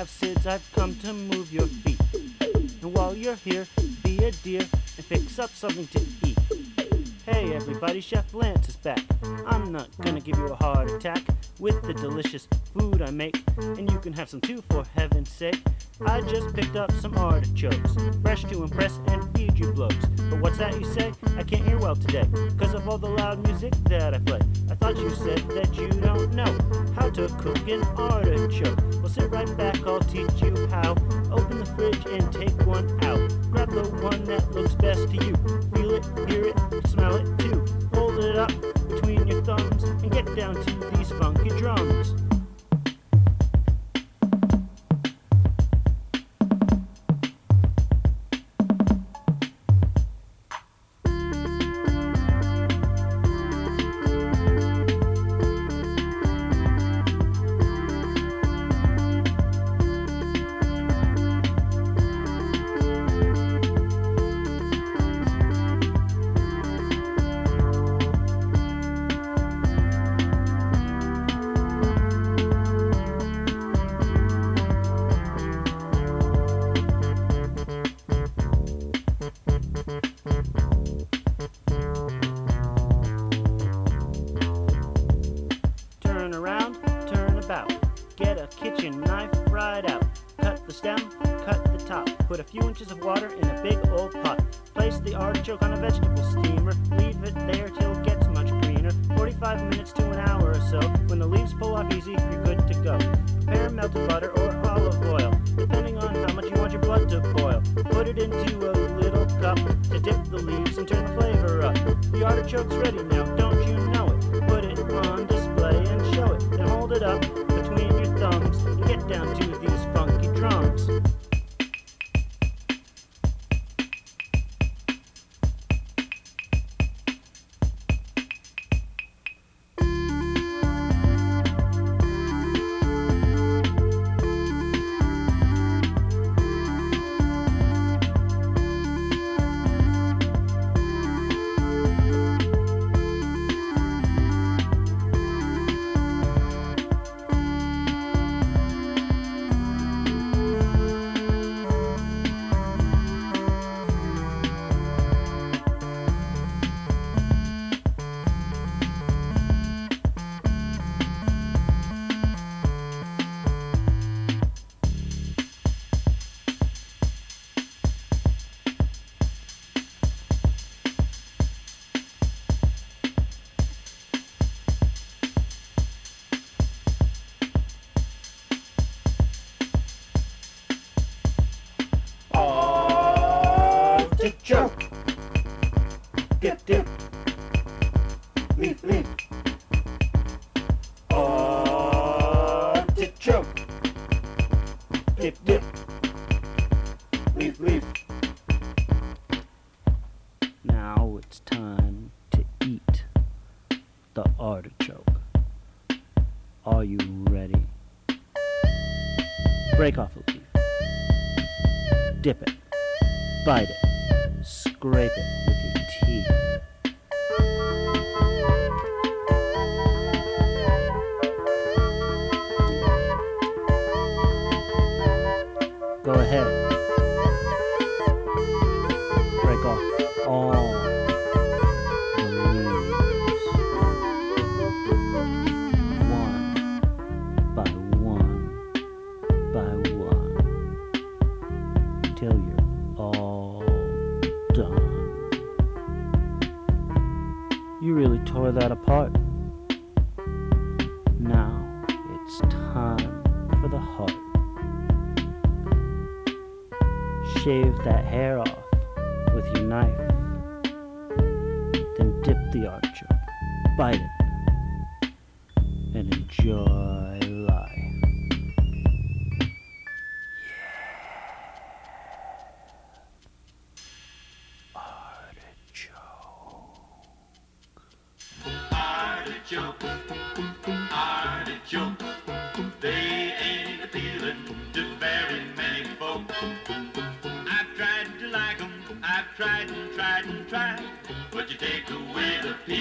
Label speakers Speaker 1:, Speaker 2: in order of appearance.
Speaker 1: have SIDS, I've come to move your feet. And while you're here, be a dear and fix up something to eat. Hey everybody, Chef Lance is back. I'm not gonna give you a heart attack with the delicious food I make, and you can have some too for heaven's sake. I just picked up some artichokes, fresh to impress and feed you blokes. But what's that you say? I can't hear well today, cause of all the loud music that I play. I thought you said that you don't know how to cook an artichoke. Sit right back, I'll teach you how. Open the fridge and take one out. Grab the one that looks best to you. Feel it, hear it, smell it too. Hold it up between your thumbs and get down to these funky drums. Get a kitchen knife right out. Cut the stem, cut the top. Put a few inches of water in a big old pot. Place the artichoke on a vegetable steamer. Leave it there till it gets much greener. 45 minutes to an hour or so. When the leaves pull off easy, you're good to go. Prepare melted butter or olive oil, depending on how much you want your blood to boil. Put it into a little cup to dip the leaves and turn the flavor up. The artichoke's ready now, don't you know it? Put it on display and show it. Then hold it up down to Artichoke. Dip, dip. Leaf, leaf. Artichoke. Dip, dip. Leaf, leaf. Now it's time to eat the artichoke. Are you ready? Break off a leaf. Dip it. Bite it. Scrape it that apart. Now it's time for the heart. Shave that hair off with your knife. Then dip the archer, bite it, and enjoy
Speaker 2: Tried but you take away the none